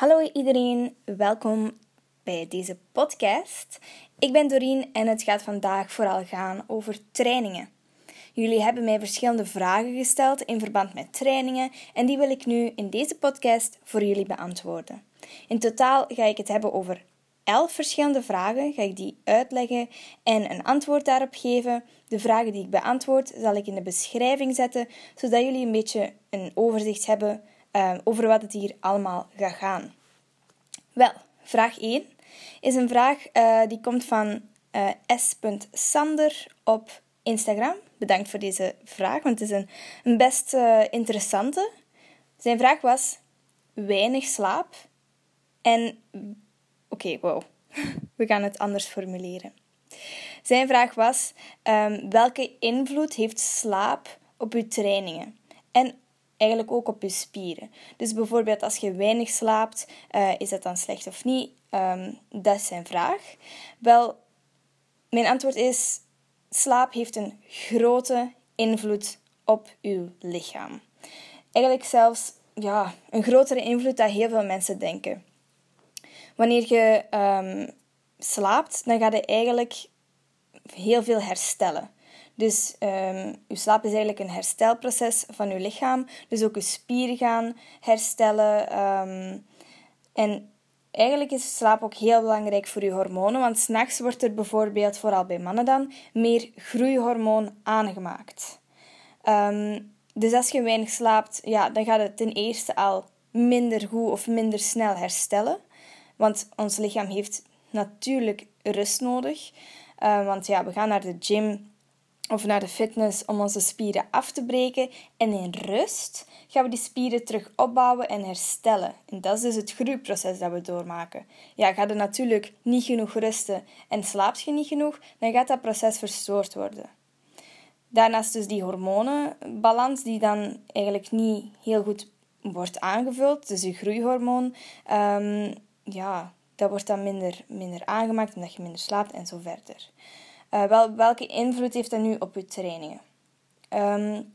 Hallo iedereen, welkom bij deze podcast. Ik ben Doreen en het gaat vandaag vooral gaan over trainingen. Jullie hebben mij verschillende vragen gesteld in verband met trainingen en die wil ik nu in deze podcast voor jullie beantwoorden. In totaal ga ik het hebben over 11 verschillende vragen, ga ik die uitleggen en een antwoord daarop geven. De vragen die ik beantwoord zal ik in de beschrijving zetten, zodat jullie een beetje een overzicht hebben uh, over wat het hier allemaal gaat gaan. Wel, vraag 1 is een vraag uh, die komt van uh, s.sander op Instagram. Bedankt voor deze vraag, want het is een, een best interessante. Zijn vraag was weinig slaap en... Oké, wow. We gaan het anders formuleren. Zijn vraag was: um, welke invloed heeft slaap op uw trainingen? En eigenlijk ook op je spieren. Dus bijvoorbeeld als je weinig slaapt, uh, is dat dan slecht of niet? Um, dat is zijn vraag. Wel, mijn antwoord is: slaap heeft een grote invloed op uw lichaam. Eigenlijk zelfs ja, een grotere invloed dan heel veel mensen denken. Wanneer je um, slaapt, dan ga je eigenlijk heel veel herstellen. Dus um, uw slaap is eigenlijk een herstelproces van uw lichaam. Dus ook uw spieren gaan herstellen. Um, en eigenlijk is slaap ook heel belangrijk voor uw hormonen. Want s'nachts wordt er bijvoorbeeld, vooral bij mannen dan, meer groeihormoon aangemaakt. Um, dus als je weinig slaapt, ja, dan gaat het ten eerste al minder goed of minder snel herstellen. Want ons lichaam heeft natuurlijk rust nodig. Want ja, we gaan naar de gym of naar de fitness om onze spieren af te breken. En in rust gaan we die spieren terug opbouwen en herstellen. En dat is dus het groeiproces dat we doormaken. Ja, ga je natuurlijk niet genoeg rusten en slaap je niet genoeg, dan gaat dat proces verstoord worden. Daarnaast dus die hormonenbalans die dan eigenlijk niet heel goed wordt aangevuld. Dus je groeihormoon, um, ja, dat wordt dan minder, minder aangemaakt omdat je minder slaapt en zo verder. Uh, wel, welke invloed heeft dat nu op je trainingen? Um,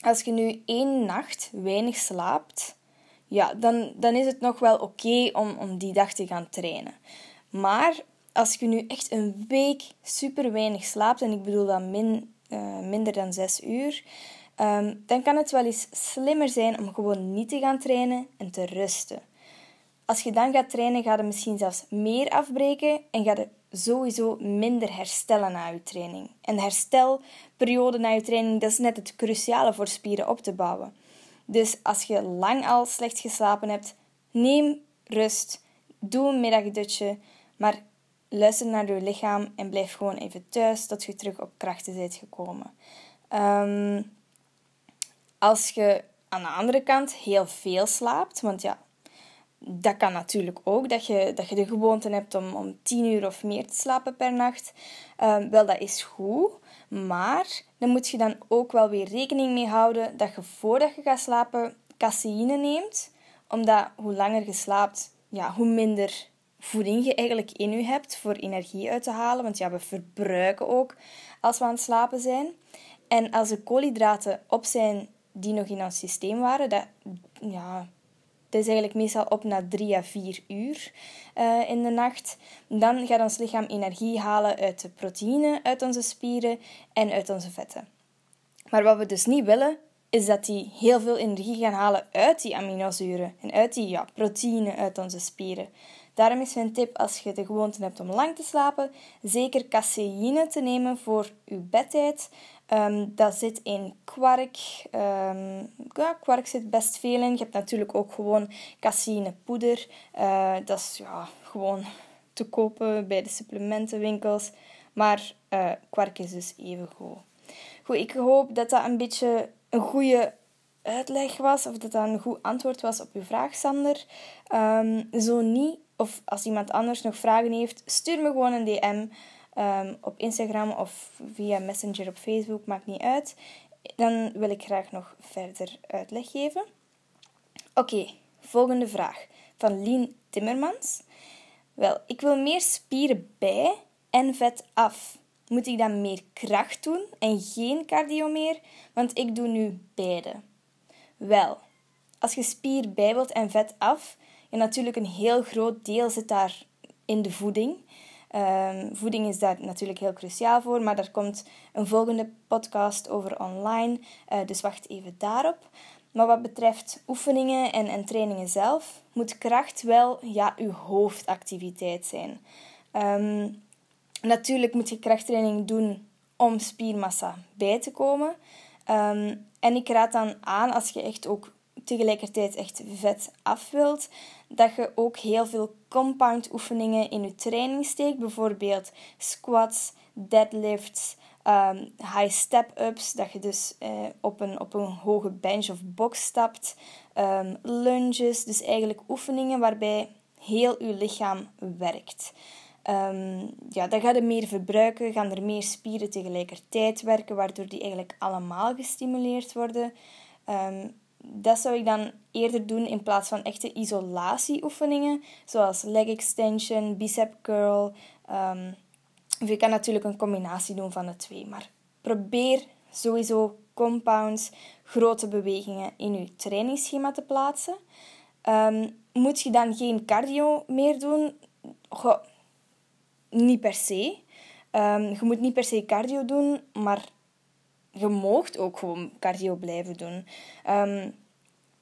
als je nu één nacht weinig slaapt, ja, dan, dan is het nog wel oké om, om die dag te gaan trainen. Maar als je nu echt een week super weinig slaapt, en ik bedoel dan min, uh, minder dan zes uur, um, dan kan het wel eens slimmer zijn om gewoon niet te gaan trainen en te rusten. Als je dan gaat trainen, ga je misschien zelfs meer afbreken en ga je sowieso minder herstellen na je training. En herstelperiode na je training, dat is net het cruciale voor spieren op te bouwen. Dus als je lang al slecht geslapen hebt, neem rust, doe een middagdutje, maar luister naar je lichaam en blijf gewoon even thuis tot je terug op krachten bent gekomen. Um, als je aan de andere kant heel veel slaapt, want ja, dat kan natuurlijk ook, dat je, dat je de gewoonte hebt om, om 10 uur of meer te slapen per nacht. Uh, wel, dat is goed, maar dan moet je dan ook wel weer rekening mee houden dat je voordat je gaat slapen caseïne neemt. Omdat hoe langer je slaapt, ja, hoe minder voeding je eigenlijk in je hebt voor energie uit te halen. Want ja, we verbruiken ook als we aan het slapen zijn. En als de koolhydraten op zijn die nog in ons systeem waren, dat, ja, dat is eigenlijk meestal op na drie à vier uur uh, in de nacht. Dan gaat ons lichaam energie halen uit de proteïne, uit onze spieren en uit onze vetten. Maar wat we dus niet willen, is dat die heel veel energie gaan halen uit die aminozuren en uit die ja, proteïne uit onze spieren. Daarom is mijn tip als je de gewoonte hebt om lang te slapen, zeker caseïne te nemen voor je bedtijd. Um, dat zit in kwark. Um, ja, kwark zit best veel in. Je hebt natuurlijk ook gewoon caseïnepoeder. Uh, dat is ja, gewoon te kopen bij de supplementenwinkels. Maar uh, kwark is dus even goed. Goed, ik hoop dat dat een beetje een goede uitleg was. Of dat dat een goed antwoord was op uw vraag, Sander. Um, zo niet, of als iemand anders nog vragen heeft, stuur me gewoon een DM. Um, op Instagram of via Messenger op Facebook, maakt niet uit. Dan wil ik graag nog verder uitleg geven. Oké, volgende vraag van Lien Timmermans. Wel, ik wil meer spieren bij en vet af. Moet ik dan meer kracht doen en geen cardio meer? Want ik doe nu beide. Wel, als je spier bij wilt en vet af, En natuurlijk een heel groot deel zit daar in de voeding. Ehm, voeding is daar natuurlijk heel cruciaal voor, maar daar komt een volgende podcast over online, uh, dus wacht even daarop. Maar wat betreft oefeningen en, en trainingen zelf, moet kracht wel ja, uw hoofdactiviteit zijn. Ehm, natuurlijk moet je krachttraining doen om spiermassa bij te komen. Ehm, en ik raad dan aan, als je echt ook tegelijkertijd echt vet af wilt, dat je ook heel veel compound oefeningen in je training steekt. Bijvoorbeeld squats, deadlifts, um, high step-ups, dat je dus uh, op, een, op een hoge bench of box stapt, um, lunges, dus eigenlijk oefeningen waarbij heel je lichaam werkt. Um, ja, dan ga je meer verbruiken, gaan er meer spieren tegelijkertijd werken, waardoor die eigenlijk allemaal gestimuleerd worden. Dat zou ik dan eerder doen in plaats van echte isolatieoefeningen, zoals leg extension, bicep curl. Um, of je kan natuurlijk een combinatie doen van de twee, maar probeer sowieso compounds, grote bewegingen in je trainingsschema te plaatsen. Um, moet je dan geen cardio meer doen? Niet per se. Um, je moet niet per se cardio doen, maar je moogt ook gewoon cardio blijven doen. Um,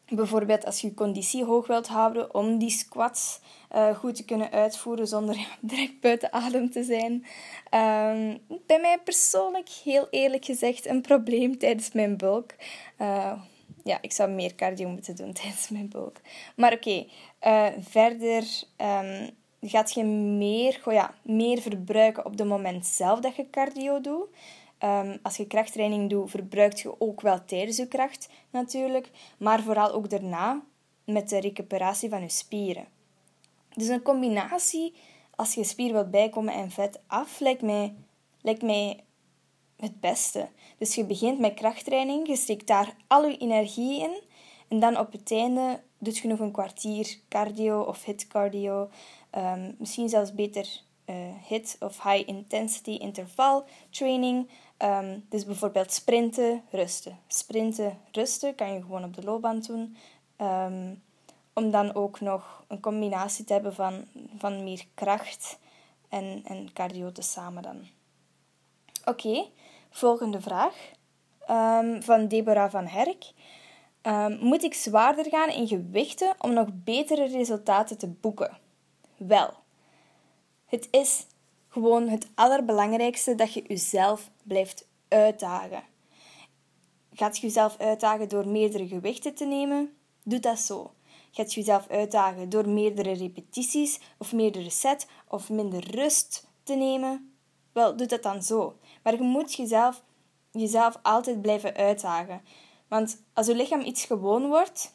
bijvoorbeeld als je conditie hoog wilt houden om die squats uh, goed te kunnen uitvoeren zonder direct buiten adem te zijn. Um, bij mij persoonlijk, heel eerlijk gezegd, een probleem tijdens mijn bulk. Uh, ja, ik zou meer cardio moeten doen tijdens mijn bulk. Maar oké, uh, verder um, gaat je meer, goh ja, meer verbruiken op het moment zelf dat je cardio doet. Um, als je krachttraining doet, verbruikt je ook wel tijdens je kracht natuurlijk, maar vooral ook daarna met de recuperatie van je spieren. Dus een combinatie, als je spier wilt bijkomen en vet af, lijkt mij, lijkt mij het beste. Dus je begint met krachttraining, je steekt daar al je energie in en dan op het einde doet je nog een kwartier cardio of hit cardio. Um, misschien zelfs beter uh, hit of high intensity interval training. Um, dus bijvoorbeeld sprinten, rusten. Sprinten, rusten kan je gewoon op de loopband doen. Um, om dan ook nog een combinatie te hebben van, van meer kracht en, en cardio samen dan. Oké, volgende vraag. Um, van Deborah van Herk. moet ik zwaarder gaan in gewichten om nog betere resultaten te boeken? Wel, het is gewoon het allerbelangrijkste dat je jezelf blijft uitdagen. Gaat je jezelf uitdagen door meerdere gewichten te nemen? Doe dat zo. Gaat je jezelf uitdagen door meerdere repetities of meerdere sets of minder rust te nemen? Wel, doe dat dan zo. Maar je moet jezelf, jezelf altijd blijven uitdagen. Want als je lichaam iets gewoon wordt,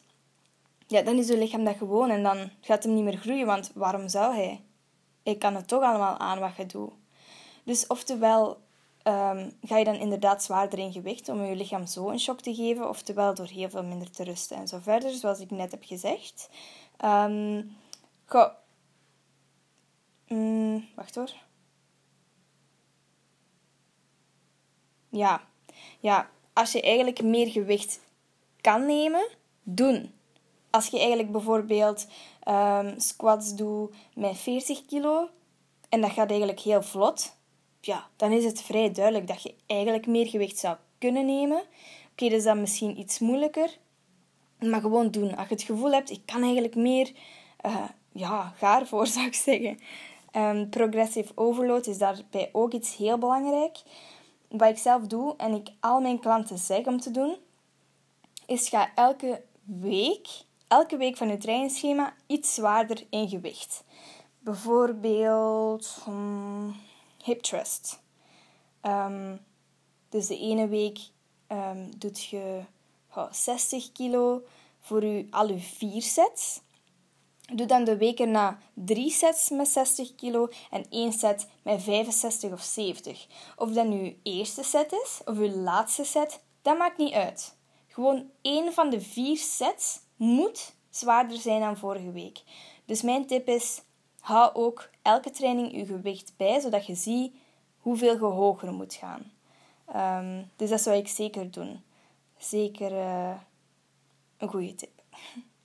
ja, dan is je lichaam dat gewoon en dan gaat hem niet meer groeien. Want waarom zou hij? Ik kan het toch allemaal aan wat je doet. Dus oftewel um, ga je dan inderdaad zwaarder in gewicht om je lichaam zo een shock te geven, oftewel door heel veel minder te rusten en zo verder, zoals ik net heb gezegd. Um, go. Mm, wacht hoor. Ja. ja, als je eigenlijk meer gewicht kan nemen, doen. Als je eigenlijk bijvoorbeeld um, squats doet met 40 kilo en dat gaat eigenlijk heel vlot, ja, dan is het vrij duidelijk dat je eigenlijk meer gewicht zou kunnen nemen. Oké, okay, dat is misschien iets moeilijker, maar gewoon doen. Als je het gevoel hebt, ik kan eigenlijk meer, uh, ja, ga ervoor zou ik zeggen. Um, progressive overload is daarbij ook iets heel belangrijk. Wat ik zelf doe en ik al mijn klanten zeg om te doen, is ga elke week elke week van je trainingsschema iets zwaarder in gewicht. Bijvoorbeeld um, hip thrust. Um, dus de ene week um, doet je oh, 60 kilo voor je, al je vier sets. Doe dan de week erna drie sets met 60 kilo en één set met 65 of 70. Of dat nu je eerste set is of je laatste set, dat maakt niet uit. Gewoon één van de vier sets moet zwaarder zijn dan vorige week. Dus mijn tip is: hou ook elke training je gewicht bij, zodat je ziet hoeveel je hoger moet gaan. Um, dus dat zou ik zeker doen. Zeker uh, een goede tip.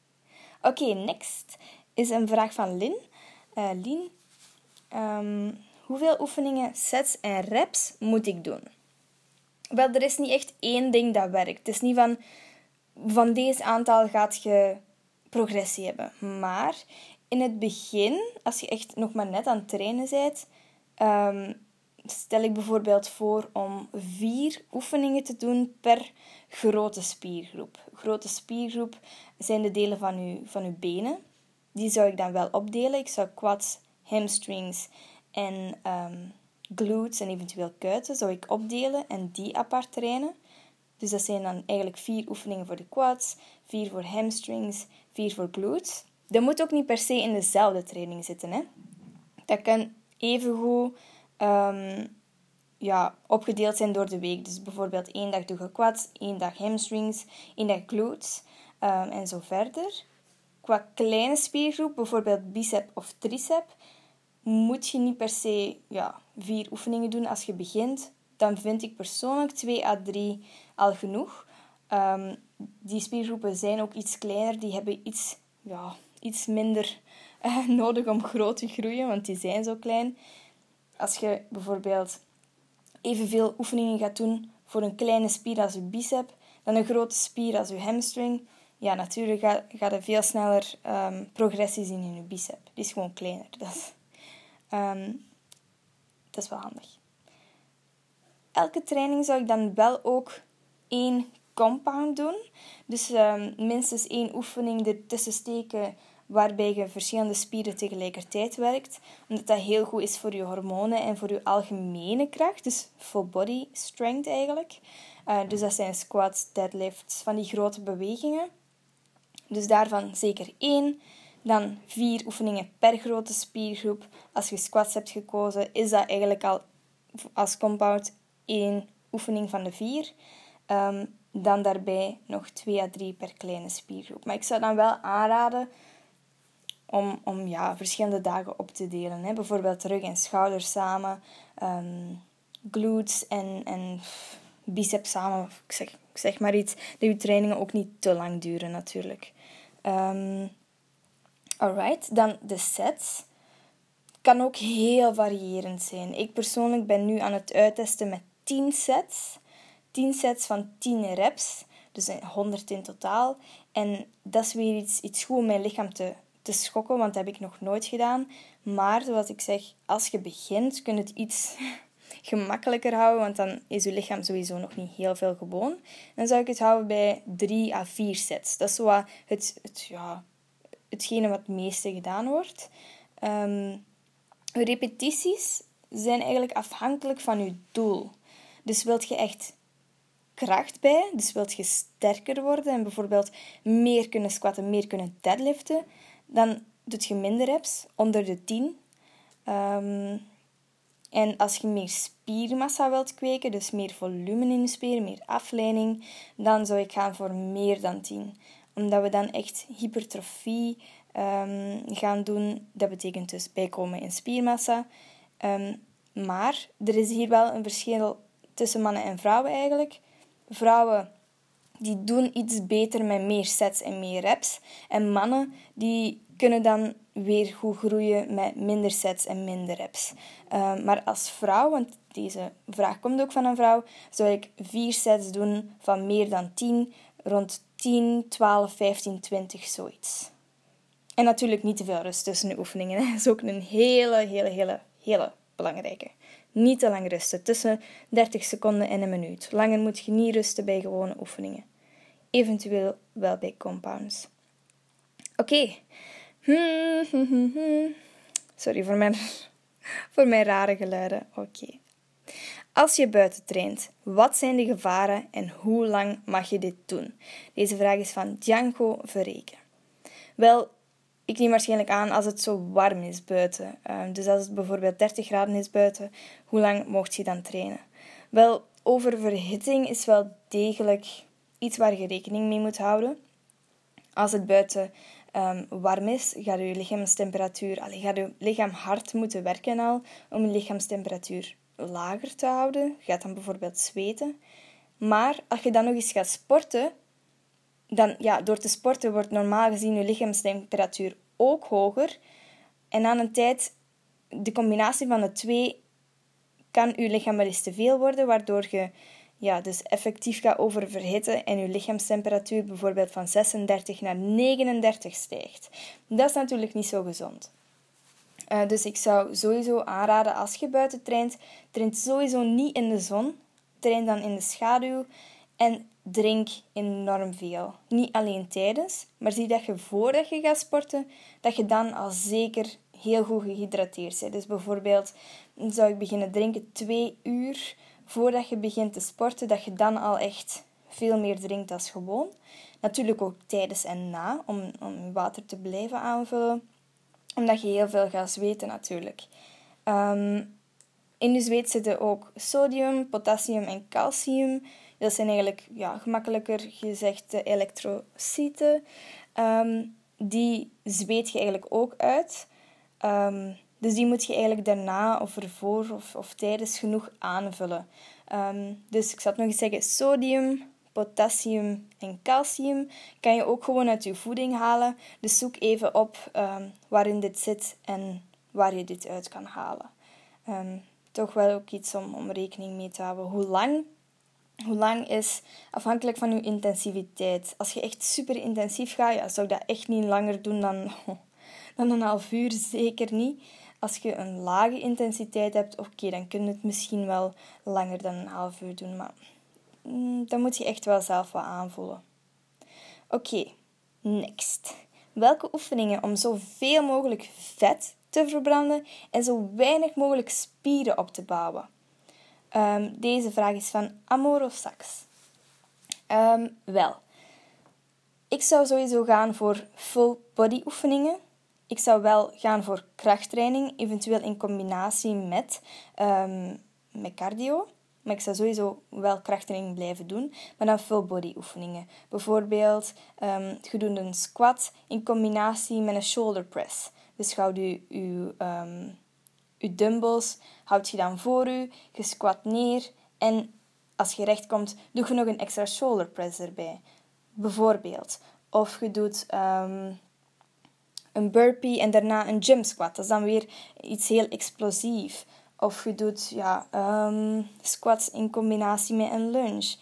Oké, next. is een vraag van Lin. Uh, Lin, ehm, hoeveel oefeningen, sets en reps moet ik doen? Wel, er is niet echt één ding dat werkt. Het is niet van, van deze aantal gaat je progressie hebben. Maar in het begin, als je echt nog maar net aan het trainen bent, ehm, stel ik bijvoorbeeld voor om vier oefeningen te doen per grote spiergroep. Grote spiergroep zijn de delen van uw, van uw benen. Die zou ik dan wel opdelen. Ik zou quads, hamstrings en um, glutes en eventueel kuiten zou ik opdelen en die apart trainen. Dus dat zijn dan eigenlijk vier oefeningen voor de quads, vier voor hamstrings, vier voor glutes. Dat moet ook niet per se in dezelfde training zitten. Hè? Dat kan evengoed um, ja, opgedeeld zijn door de week. Dus bijvoorbeeld één dag doe je quads, één dag hamstrings, één dag glutes um, en zo verder. Qua kleine spiergroep, bijvoorbeeld bicep of tricep, moet je niet per se ja, vier oefeningen doen als je begint. Dan vind ik persoonlijk 2 à 3 al genoeg. Um, die spiergroepen zijn ook iets kleiner, die hebben iets, ja, iets minder uh, nodig om groot te groeien, want die zijn zo klein. Als je bijvoorbeeld evenveel oefeningen gaat doen voor een kleine spier als je bicep, dan een grote spier als je hamstring, ja, natuurlijk gaat ga je veel sneller um, progressie zien in je bicep. Die is gewoon kleiner. Um, dat is wel handig. Elke training zou ik dan wel ook één compound doen. Dus um, minstens één oefening ertussen steken waarbij je verschillende spieren tegelijkertijd werkt, omdat dat heel goed is voor je hormonen en voor je algemene kracht, dus full body strength eigenlijk. Uh, dus dat zijn squats, deadlifts, van die grote bewegingen. Dus daarvan zeker één. Dan vier oefeningen per grote spiergroep. Als je squats hebt gekozen, is dat eigenlijk al als compound één oefening van de vier. Um, dan daarbij nog twee à drie per kleine spiergroep. Maar ik zou dan wel aanraden om, om ja, verschillende dagen op te delen. Hè. Bijvoorbeeld rug en schouders samen, um, glutes en, en biceps samen. Ik zeg, zeg maar iets, dat je trainingen ook niet te lang duren natuurlijk. Um, alright, dan de sets. Kan ook heel variërend zijn. Ik persoonlijk ben nu aan het uittesten met 10 sets. 10 sets van 10 reps. Dus 100 in totaal. En dat is weer iets, iets goed om mijn lichaam te te schokken, want dat heb ik nog nooit gedaan. Maar zoals ik zeg, als je begint, kun je het iets gemakkelijker houden, want dan is je lichaam sowieso nog niet heel veel gewoon. Dan zou ik het houden bij 3 à 4 sets. Dat is zo het, het, ja, hetgene wat het meeste gedaan wordt. Um, repetities zijn eigenlijk afhankelijk van je doel. Dus wilt je echt kracht bij, dus wilt je sterker worden en bijvoorbeeld meer kunnen squatten, meer kunnen deadliften, dan doet je minder reps, onder de 10. Um, en als je meer spiermassa wilt kweken, dus meer volume in je spieren, meer afleiding, dan zou ik gaan voor meer dan 10. Omdat we dan echt hypertrofie um, gaan doen. Dat betekent dus bijkomen in spiermassa. Um, maar er is hier wel een verschil tussen mannen en vrouwen eigenlijk. Vrouwen die doen iets beter met meer sets en meer reps. En mannen die kunnen dan weer goed groeien met minder sets en minder reps. Uh, maar als vrouw, want deze vraag komt ook van een vrouw, zou ik vier sets doen van meer dan 10, rond 10, 12, 15, 20, zoiets. En natuurlijk niet te veel rust tussen de oefeningen. Dat is ook een hele, hele, hele, hele belangrijke. Niet te lang rusten, tussen 30 seconden en een minuut. Langer moet je niet rusten bij gewone oefeningen. Eventueel wel bij compounds. Oké, Sorry voor mijn, voor mijn rare geluiden. Oké. Als je buiten traint, wat zijn de gevaren en hoe lang mag je dit doen? Deze vraag is van Django Verreken. Wel, ik neem waarschijnlijk aan als het zo warm is buiten. Ehm, dus als het bijvoorbeeld 30 graden is buiten, hoe lang mocht je dan trainen? Wel, oververhitting is wel degelijk iets waar je rekening mee moet houden. Als het buiten um, warm is, gaat je lichaamstemperatuur, allee, gaat je lichaam hard moeten werken al om je lichaamstemperatuur lager te houden. Je gaat dan bijvoorbeeld zweten. Maar als je dan nog eens gaat sporten, dan, ja, door te sporten wordt normaal gezien je lichaamstemperatuur ook hoger. En aan een tijd, de combinatie van de twee kan je lichaam wel eens te veel worden, waardoor je ja, dus effectief gaat oververhitten en je lichaamstemperatuur bijvoorbeeld van 36 naar 39 stijgt. Dat is natuurlijk niet zo gezond. Uh, dus ik zou sowieso aanraden als je buiten traint, traint sowieso niet in de zon. Train dan in de schaduw en drink enorm veel. Niet alleen tijdens, maar zie dat je voordat je gaat sporten, dat je dan al zeker heel goed gehydrateerd bent. Dus bijvoorbeeld zou ik beginnen drinken twee uur voordat je begint te sporten, dat je dan al echt veel meer drinkt dan gewoon. Natuurlijk ook tijdens en na, om, om water te blijven aanvullen. Omdat je heel veel gaat zweten natuurlijk. Um, in je zweet zitten ook sodium, potassium en calcium. Dat zijn eigenlijk, ja, gemakkelijker gezegd, de elektrocyten. Um, die zweet je eigenlijk ook uit. Um, dus die moet je eigenlijk daarna of ervoor of, of tijdens genoeg aanvullen. Ehm, dus ik zal het nog eens zeggen: sodium, potassium en calcium kan je ook gewoon uit je voeding halen. Dus zoek even op waarin dit zit en waar je dit uit kan halen. Toch wel ook iets om, om rekening mee te houden. Hoe lang? Hoe lang is afhankelijk van je intensiviteit. Als je echt super intensief gaat, ja, zou ik dat echt niet langer doen dan, dan een half uur. Zeker niet. Als je een lage intensiteit hebt, oké, dan kun je het misschien wel langer dan een half uur doen. Maar mm, dan moet je echt wel zelf wat aanvoelen. Oké, next. Welke oefeningen om zoveel mogelijk vet te verbranden en zo weinig mogelijk spieren op te bouwen? Um, deze vraag is van Amor Sax. Um, wel, ik zou sowieso gaan voor full body oefeningen. Ik zou wel gaan voor krachttraining, eventueel in combinatie met, um, met cardio. Maar ik zou sowieso wel krachttraining blijven doen, maar dan full body oefeningen. Bijvoorbeeld um, doet een squat in combinatie met een shoulder press. Dus houd je, je dumbbells houd je dan voor je, je squat neer en als je recht komt, doe je nog een extra shoulder press erbij. Bijvoorbeeld. Of je doet um, een burpee en daarna een gym squat. Dat is dan weer iets heel explosief. Of je doet ja, um, squats in combinatie met een lunge.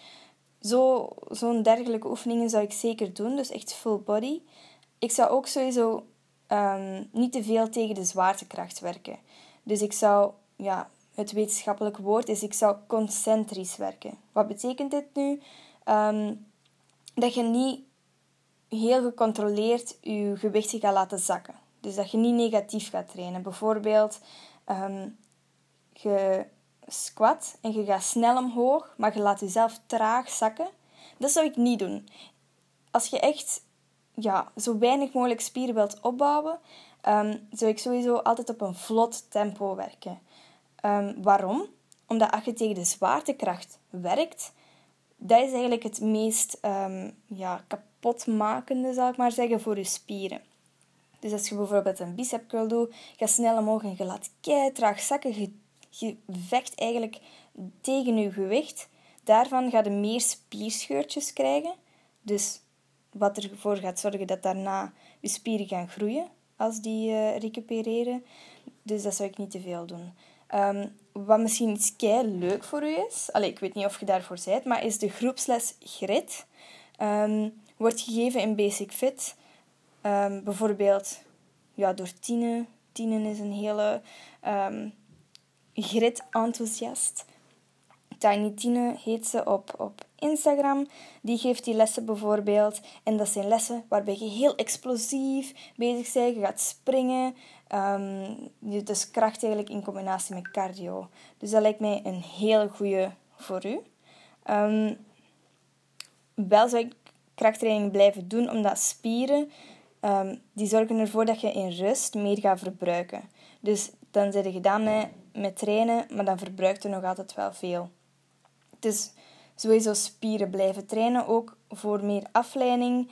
Zo, zo'n dergelijke oefeningen zou ik zeker doen, dus echt full body. Ik zou ook sowieso um, niet te veel tegen de zwaartekracht werken. Dus ik zou, ja, het wetenschappelijk woord is, ik zou concentrisch werken. Wat betekent dit nu? Um, dat je niet heel gecontroleerd je gewicht gaat laten zakken. Dus dat je niet negatief gaat trainen. Bijvoorbeeld, um, je squat en je gaat snel omhoog, maar je laat jezelf traag zakken. Dat zou ik niet doen. Als je echt ja, zo weinig mogelijk spieren wilt opbouwen, um, zou ik sowieso altijd op een vlot tempo werken. Um, waarom? Omdat als je tegen de zwaartekracht werkt, dat is eigenlijk het meest um, ja, kapotmakende, zal ik maar zeggen, voor je spieren. Dus als je bijvoorbeeld een bicep curl doet, ga snel omhoog en je laat traag zakken. Je, je vecht eigenlijk tegen je gewicht. Daarvan ga je meer spierscheurtjes krijgen. Dus wat ervoor gaat zorgen dat daarna je spieren gaan groeien als die uh, recupereren. Dus dat zou ik niet te veel doen. Um, wat misschien iets kei leuk voor u is, Allee, ik weet niet of je daarvoor bent, maar is de groepsles GRIT. Um, wordt gegeven in Basic Fit. Um, bijvoorbeeld ja, door Tine. Tine is een hele grit-enthousiast. Tiny Tine heet ze op, op Instagram. Die geeft die lessen bijvoorbeeld. En dat zijn lessen waarbij je heel explosief bezig bent. Je gaat springen. Um, dus kracht eigenlijk in combinatie met cardio. Dus dat lijkt mij een hele goede voor u. Um, wel zou ik krachttraining blijven doen, omdat spieren um, die zorgen ervoor dat je in rust meer gaat verbruiken. Dus dan zit je gedaan met, met trainen, maar dan verbruikt je nog altijd wel veel. Dus sowieso spieren blijven trainen, ook voor meer afleiding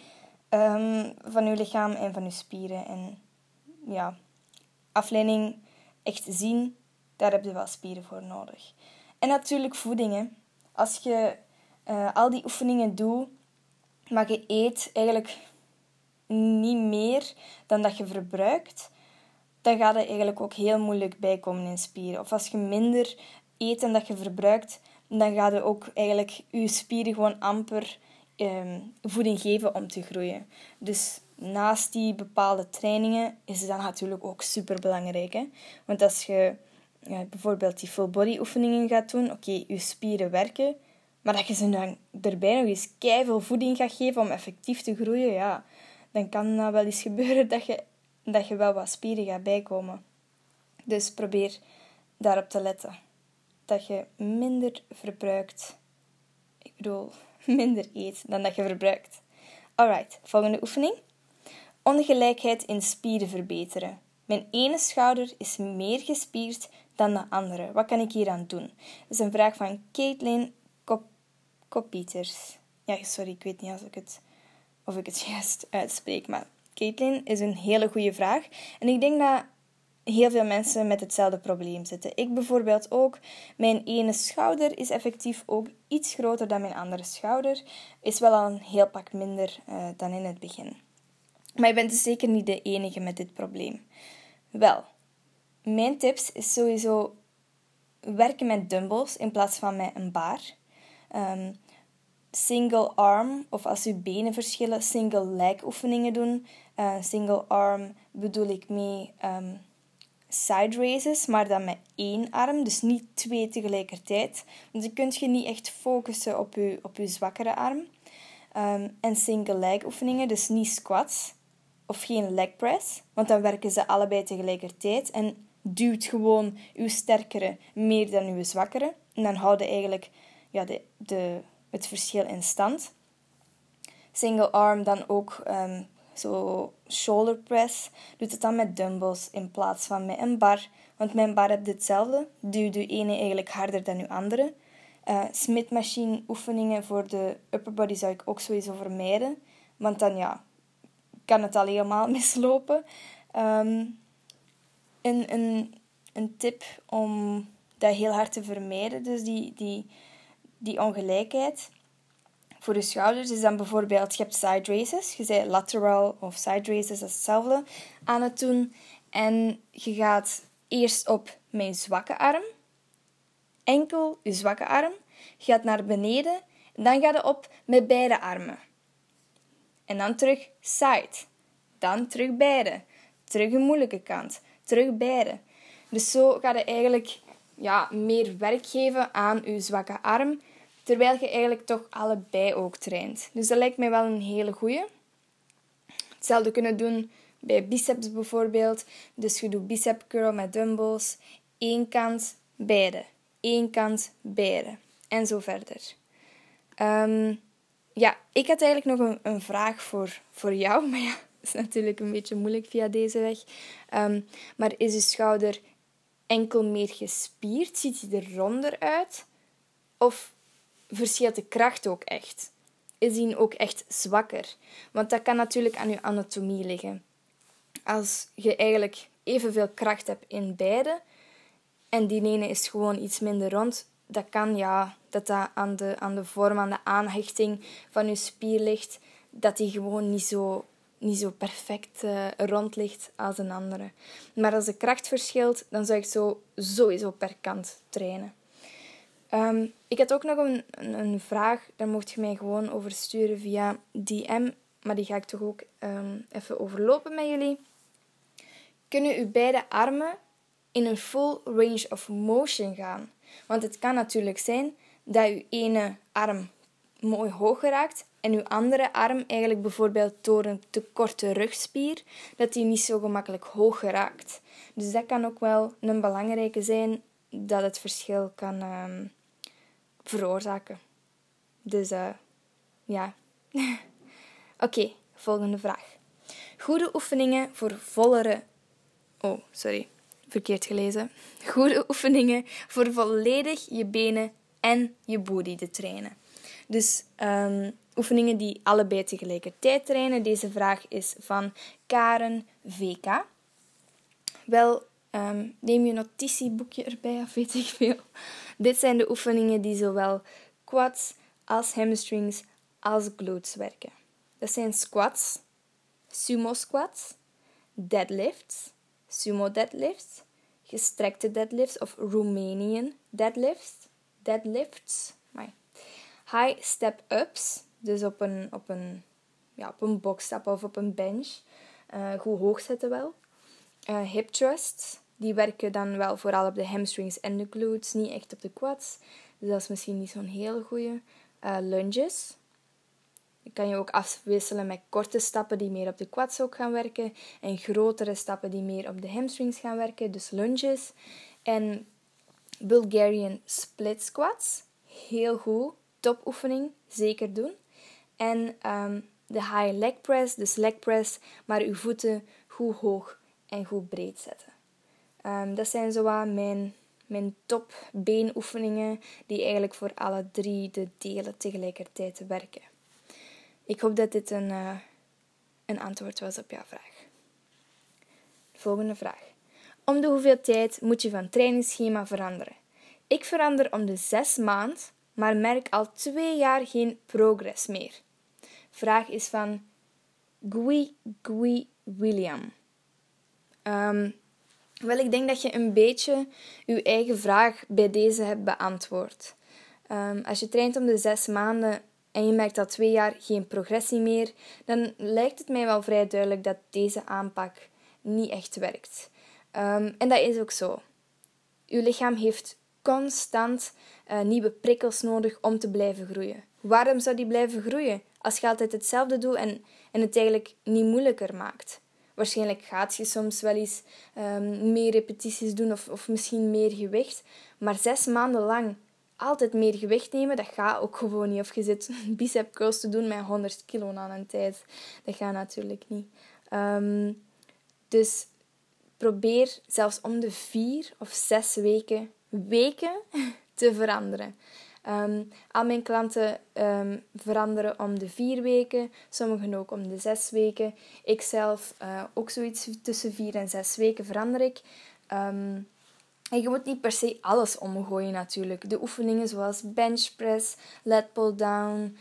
um, van je lichaam en van je spieren. En ja, afleiding echt zien, daar heb je wel spieren voor nodig. En natuurlijk voedingen. Als je uh, al die oefeningen doet maar je eet eigenlijk niet meer dan dat je verbruikt, dan gaat het eigenlijk ook heel moeilijk bijkomen in spieren. Of als je minder eet dan dat je verbruikt, dan gaat het ook eigenlijk je spieren gewoon amper ehm, voeding geven om te groeien. Dus naast die bepaalde trainingen is dan natuurlijk ook super belangrijk. Hè? Want als je bijvoorbeeld die full body oefeningen gaat doen, oké, je spieren werken, maar dat je ze dan erbij nog eens veel voeding gaat geven om effectief te groeien, ja, dan kan dat wel eens gebeuren dat je, dat je wel wat spieren gaat bijkomen. Dus probeer daarop te letten. Dat je minder verbruikt. Ik bedoel, minder eet dan dat je verbruikt. Alright, volgende oefening. Ongelijkheid in spieren verbeteren. Mijn ene schouder is meer gespierd dan de andere. Wat kan ik hier aan doen? Dat is een vraag van Caitlin Kopieters. Ja, sorry, ik weet niet als ik het, of ik het juist uitspreek, maar Caitlin is een hele goede vraag. En ik denk dat heel veel mensen met hetzelfde probleem zitten. Ik bijvoorbeeld ook. Mijn ene schouder is effectief ook iets groter dan mijn andere schouder. Is wel al een heel pak minder uh, dan in het begin. Maar je bent dus zeker niet de enige met dit probleem. Wel, mijn tips is sowieso werken met dumbbells in plaats van met een bar. Um, single arm, of als je benen verschillen, single leg oefeningen doen. Uh, single arm bedoel ik mee um, side raises, maar dan met één arm, dus niet twee tegelijkertijd. Want dan kun je niet echt focussen op je, op je zwakkere arm. Um, en single leg oefeningen, dus niet squats of geen leg press, want dan werken ze allebei tegelijkertijd en duwt gewoon uw sterkere meer dan uw zwakkere. En dan houden eigenlijk ja, de, de, het verschil in stand. Single arm dan ook um, zo shoulder press. Doet het dan met dumbbells in plaats van met een bar. Want mijn bar hebt hetzelfde. Duwt de ene eigenlijk harder dan de andere. Uh, Smith machine oefeningen voor de upper body zou ik ook sowieso vermijden. Want dan ja, kan het al helemaal mislopen. Um, een, een, een tip om dat heel hard te vermijden, dus die, die, die ongelijkheid voor je schouders, is dan bijvoorbeeld, je hebt side races, je zei lateral of side races, dat is hetzelfde, aan het doen. En je gaat eerst op je zwakke arm, enkel je zwakke arm, je gaat naar beneden, en dan ga je op met beide armen. En dan terug side. Dan terug beide. Terug een moeilijke kant. Terug beide. Dus zo ga je eigenlijk ja, meer werk geven aan je zwakke arm. Terwijl je eigenlijk toch allebei ook traint. Dus dat lijkt mij wel een hele goeie. Hetzelfde kunnen doen bij biceps bijvoorbeeld. Dus je doet bicep curl met dumbbells. Eén kant, beide. Eén kant, beide. En zo verder. Um, ja, ik had eigenlijk nog een, een vraag voor, voor jou. Maar ja, dat is natuurlijk een beetje moeilijk via deze weg. Um, maar is je schouder enkel meer gespierd? Ziet hij er ronder uit? Of verschilt de kracht ook echt? Is hij ook echt zwakker? Want dat kan natuurlijk aan je anatomie liggen. Als je eigenlijk evenveel kracht hebt in beide en die ene is gewoon iets minder rond, dat kan ja, dat dat aan de, aan de vorm, aan de aanhechting van je spier ligt, dat die gewoon niet zo, niet zo perfect uh, rond ligt als een andere. Maar als de kracht verschilt, dan zou ik zo sowieso per kant trainen. Ehm, ik had ook nog een, een, vraag, daar mocht je mij gewoon over sturen via DM, maar die ga ik toch ook ehm, even overlopen met jullie. Kunnen uw beide armen in een full range of motion gaan? Want het kan natuurlijk zijn dat je ene arm mooi hoog raakt en je andere arm eigenlijk bijvoorbeeld door een te korte rugspier, dat die niet zo gemakkelijk hoog raakt. Dus dat kan ook wel een belangrijke zijn dat het verschil kan ehm, veroorzaken. Dus uh, ja. Oké, volgende vraag. Goede oefeningen voor vollere. Oh, sorry, verkeerd gelezen. Goede oefeningen voor volledig je benen en je body te trainen. Dus um, oefeningen die allebei tegelijkertijd trainen. Deze vraag is van Karen VK. Wel, um, neem je notitieboekje erbij of weet ik veel. Dit zijn de oefeningen die zowel quads als hamstrings als glutes werken. Dat zijn squats, sumo squats, deadlifts, sumo deadlifts, gestrekte deadlifts of Romanian deadlifts, deadlifts, high step ups, dus op een, op een, ja, op een of op een bench, uh, goed hoog zetten wel. Uh, hip thrusts, die werken dan wel vooral op de hamstrings en de glutes, niet echt op de quads. Dus dat is misschien niet zo'n hele goede. Uh, lunges. Die kan je ook afwisselen met korte stappen die meer op de quads ook gaan werken. En grotere stappen die meer op de hamstrings gaan werken. Dus lunges. En Bulgarian split squats. Heel goed. Topoefening. Zeker doen. En ehm, de high leg press. Dus leg press. Maar uw voeten goed hoog en goed breed zetten. Um, dat zijn zo mijn, mijn top beenoefeningen die eigenlijk voor alle drie de delen tegelijkertijd werken. Ik hoop dat dit een, uh, een antwoord was op jouw vraag. Volgende vraag. Om de hoeveel tijd moet je van trainingsschema veranderen? Ik verander om de zes maand, maar merk al twee jaar geen progress meer. Vraag is van Gui Gui William. Um, wel, ik denk dat je een beetje je eigen vraag bij deze hebt beantwoord. Um, als je traint om de zes maanden en je merkt al twee jaar geen progressie meer, dan lijkt het mij wel vrij duidelijk dat deze aanpak niet echt werkt. Um, en dat is ook zo. Je lichaam heeft constant uh, nieuwe prikkels nodig om te blijven groeien. Waarom zou die blijven groeien als je altijd hetzelfde doet en, en het eigenlijk niet moeilijker maakt? Waarschijnlijk gaat je soms wel eens um, meer repetities doen of, of misschien meer gewicht. Maar zes maanden lang altijd meer gewicht nemen, dat gaat ook gewoon niet. Of je zit bicep curls te doen met 100 kilo aan een tijd. Dat gaat natuurlijk niet. Um, dus probeer zelfs om de vier of zes weken, weken te veranderen. Um, al mijn klanten um, veranderen om de vier weken, sommigen ook om de zes weken. Ik zelf uh, ook zoiets tussen vier en zes weken verander ik. Um, en je moet niet per se alles omgooien natuurlijk. De oefeningen zoals bench press, lat pull down,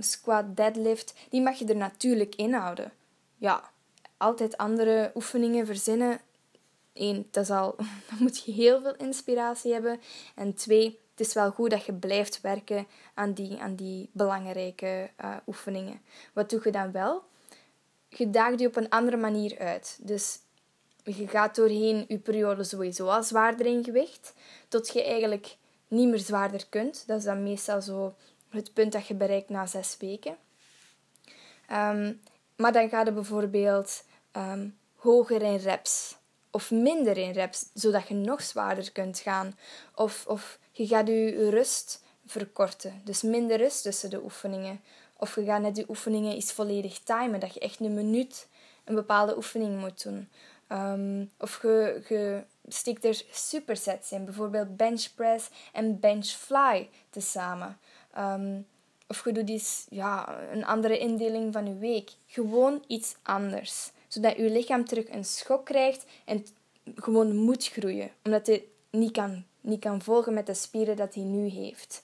squat deadlift, die mag je er natuurlijk inhouden. Ja, altijd andere oefeningen verzinnen. Eén, dat al, dan moet je heel veel inspiratie hebben. En twee, het is wel goed dat je blijft werken aan die, aan die belangrijke uh, oefeningen. Wat doe je dan wel? Je daagt die op een andere manier uit. Dus je gaat doorheen je periode sowieso al zwaarder in gewicht, tot je eigenlijk niet meer zwaarder kunt. Dat is dan meestal zo het punt dat je bereikt na zes weken. Um, maar dan ga je bijvoorbeeld um, hoger in reps of minder in reps, zodat je nog zwaarder kunt gaan. Of, of je gaat je rust verkorten, dus minder rust tussen de oefeningen. Of je gaat net die oefeningen eens volledig timen, dat je echt een minuut een bepaalde oefening moet doen. Um, of je, stikt er supersets in, bijvoorbeeld bench press en bench fly tezamen. Um, of je doet iets, ja, een andere indeling van je week. Gewoon iets anders. Zodat je lichaam terug een schok krijgt en gewoon moet groeien. Omdat hij niet kan, niet kan volgen met de spieren dat hij nu heeft.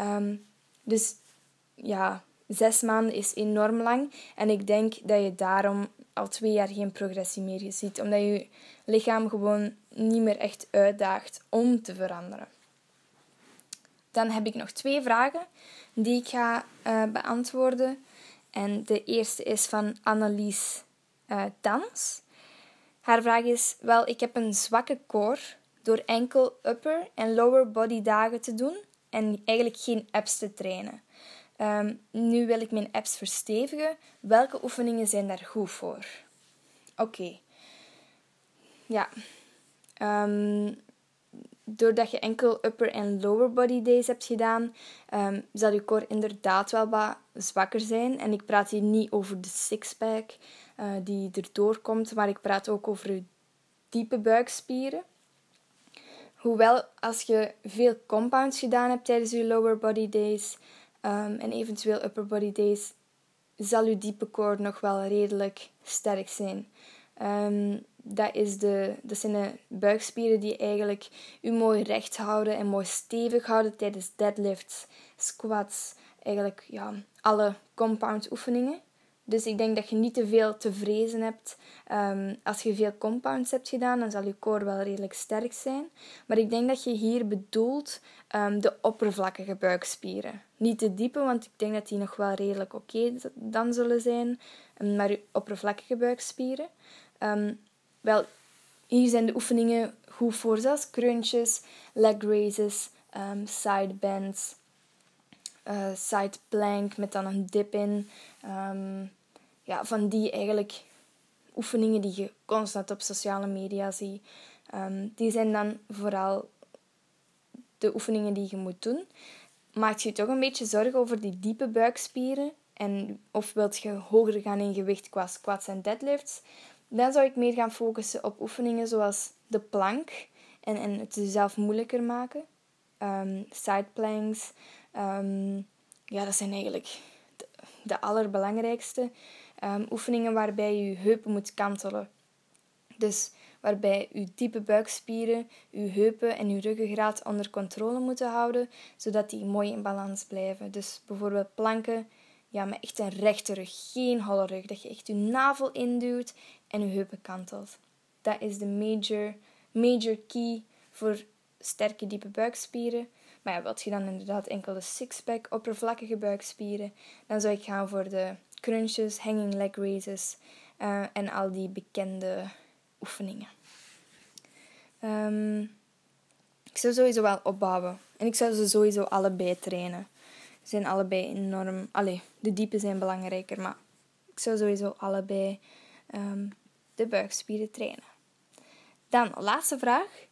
Um, dus ja, zes maanden is enorm lang. En ik denk dat je daarom al twee jaar geen progressie meer ziet. Omdat je lichaam gewoon niet meer echt uitdaagt om te veranderen. Dan heb ik nog twee vragen die ik ga uh, beantwoorden. En de eerste is van Annelies uh, Dans. Haar vraag is: Wel, ik heb een zwakke core door enkel upper en lower body dagen te doen en eigenlijk geen abs te trainen. Um, nu wil ik mijn abs verstevigen. Welke oefeningen zijn daar goed voor? Oké. Ja. Um, doordat je enkel upper en lower body days hebt gedaan, um, zal je core inderdaad wel wat zwakker zijn. En ik praat hier niet over de sixpack uh, die erdoor komt, maar ik praat ook over diepe buikspieren. Hoewel, als je veel compounds gedaan hebt tijdens je lower body days um, en eventueel upper body days, zal je diepe core nog wel redelijk sterk zijn. Um, dat, is de, dat zijn de buikspieren die eigenlijk u mooi recht houden en mooi stevig houden tijdens deadlifts, squats, eigenlijk ja, alle compound oefeningen. Dus ik denk dat je niet te veel te vrezen hebt. Ehm, als je veel compounds hebt gedaan, dan zal je core wel redelijk sterk zijn. Maar ik denk dat je hier bedoelt um, de oppervlakkige buikspieren. Niet de diepe, want ik denk dat die nog wel redelijk oké dan zullen zijn. Ehm, maar je oppervlakkige buikspieren. wel, hier zijn de oefeningen goed voor, zoals crunches, leg raises, side bends, uh, side plank met dan een dip in. Um, ja, van die eigenlijk oefeningen die je constant op sociale media ziet. Um, die zijn dan vooral de oefeningen die je moet doen. Maak je toch een beetje zorgen over die diepe buikspieren en of wilt je hoger gaan in gewicht qua squats en deadlifts, dan zou ik meer gaan focussen op oefeningen zoals de plank en, en het jezelf moeilijker maken. Um, side planks. Um, ja, dat zijn eigenlijk de, allerbelangrijkste. Um, oefeningen waarbij je heupen moet kantelen. Dus waarbij je diepe buikspieren, je heupen en je ruggengraat onder controle moeten houden, zodat die mooi in balans blijven. Dus bijvoorbeeld planken, ja, met echt een rechte rug, geen holle rug. Dat je echt je navel induwt en je heupen kantelt. Dat is de major, major key voor sterke diepe buikspieren. Maar ja, wilt je dan inderdaad enkel de sixpack, oppervlakkige buikspieren, dan zou ik gaan voor de crunches, hanging leg raises uh, en al die bekende oefeningen. Um, ik zou sowieso wel opbouwen. En ik zou ze sowieso allebei trainen. Ze zijn allebei enorm... Allee, de diepe zijn belangrijker, maar ik zou sowieso allebei um, de buikspieren trainen. Dan, laatste vraag.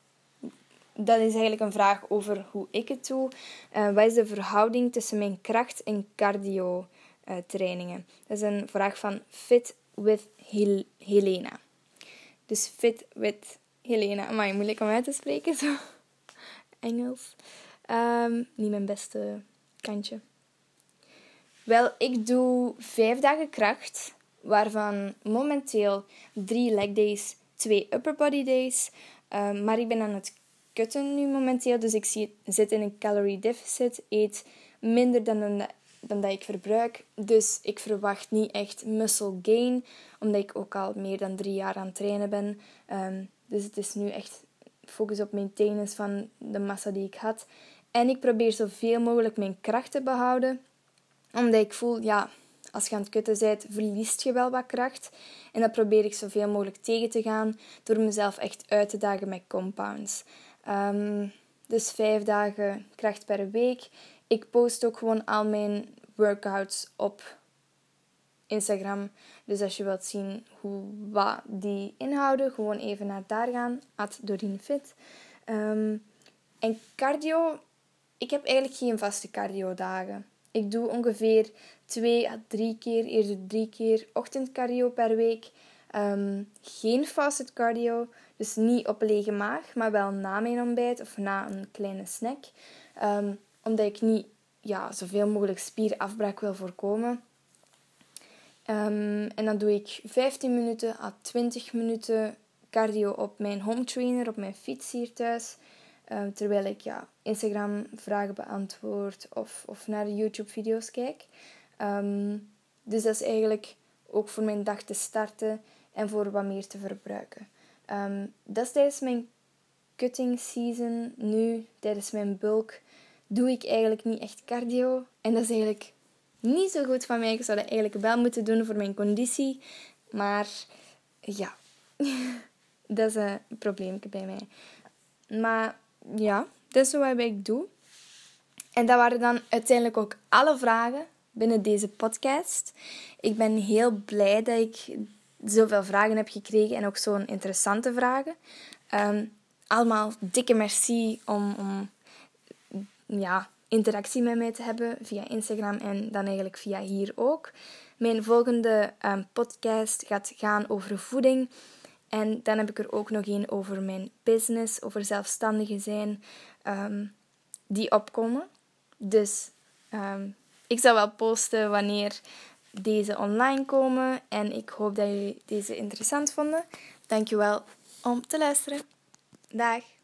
Dat is eigenlijk een vraag over hoe ik het doe. Uh, wat is de verhouding tussen mijn kracht en cardio uh, trainingen? Dat is een vraag van Fit with Hel Helena. Dus Fit with Helena. Maar moeilijk om uit te spreken, zo. Engels. Um, niet mijn beste kantje. Wel, ik doe vijf dagen kracht, waarvan momenteel drie leg days, twee upper body days. Um, maar ik ben aan het kutten nu momenteel, dus ik zit in een calorie deficit, eet minder dan, dan dat ik verbruik. Dus ik verwacht niet echt muscle gain, omdat ik ook al meer dan drie jaar aan het trainen ben. Um, dus het is nu echt focus op maintenance van de massa die ik had. En ik probeer zoveel mogelijk mijn kracht te behouden. Omdat ik voel, ja, als je aan het kutten bent, verliest je wel wat kracht. En dat probeer ik zoveel mogelijk tegen te gaan door mezelf echt uit te dagen met compounds. Um, dus vijf dagen kracht per week. Ik post ook gewoon al mijn workouts op Instagram. Dus als je wilt zien hoe, wat die inhouden, gewoon even naar daar gaan. At Doreen Fit. Ehm, en cardio, ik heb eigenlijk geen vaste cardio dagen. Ik doe ongeveer twee à drie keer, eerder drie keer ochtendcardio per week. Um, geen fasted cardio, dus niet op lege maag, maar wel na mijn ontbijt of na een kleine snack. Um, omdat ik niet ja, zoveel mogelijk spierafbraak wil voorkomen. Um, en dan doe ik 15 minuten à 20 minuten cardio op mijn home trainer, op mijn fiets hier thuis. Um, terwijl ik ja, Instagram vragen beantwoord of, of naar YouTube video's kijk. Dus dat is eigenlijk ook voor mijn dag te starten en voor wat meer te verbruiken. Um, dat is tijdens mijn cutting season. Nu, tijdens mijn bulk, doe ik eigenlijk niet echt cardio. En dat is eigenlijk niet zo goed van mij. Ik zou dat eigenlijk wel moeten doen voor mijn conditie. Maar ja, dat is een probleempje bij mij. Maar ja, dat is wat ik doe. En dat waren dan uiteindelijk ook alle vragen binnen deze podcast. Ik ben heel blij dat ik zoveel vragen heb gekregen en ook zo'n interessante vragen. Um, allemaal dikke merci om, om ja, interactie met mij te hebben via Instagram en dan eigenlijk via hier ook. Mijn volgende um, podcast gaat gaan over voeding. En dan heb ik er ook nog een over mijn business, over zelfstandige zijn, um, die opkomen. Dus ik zal wel posten wanneer deze online komen. En ik hoop dat jullie deze interessant vonden. Dankjewel om te luisteren. Dag.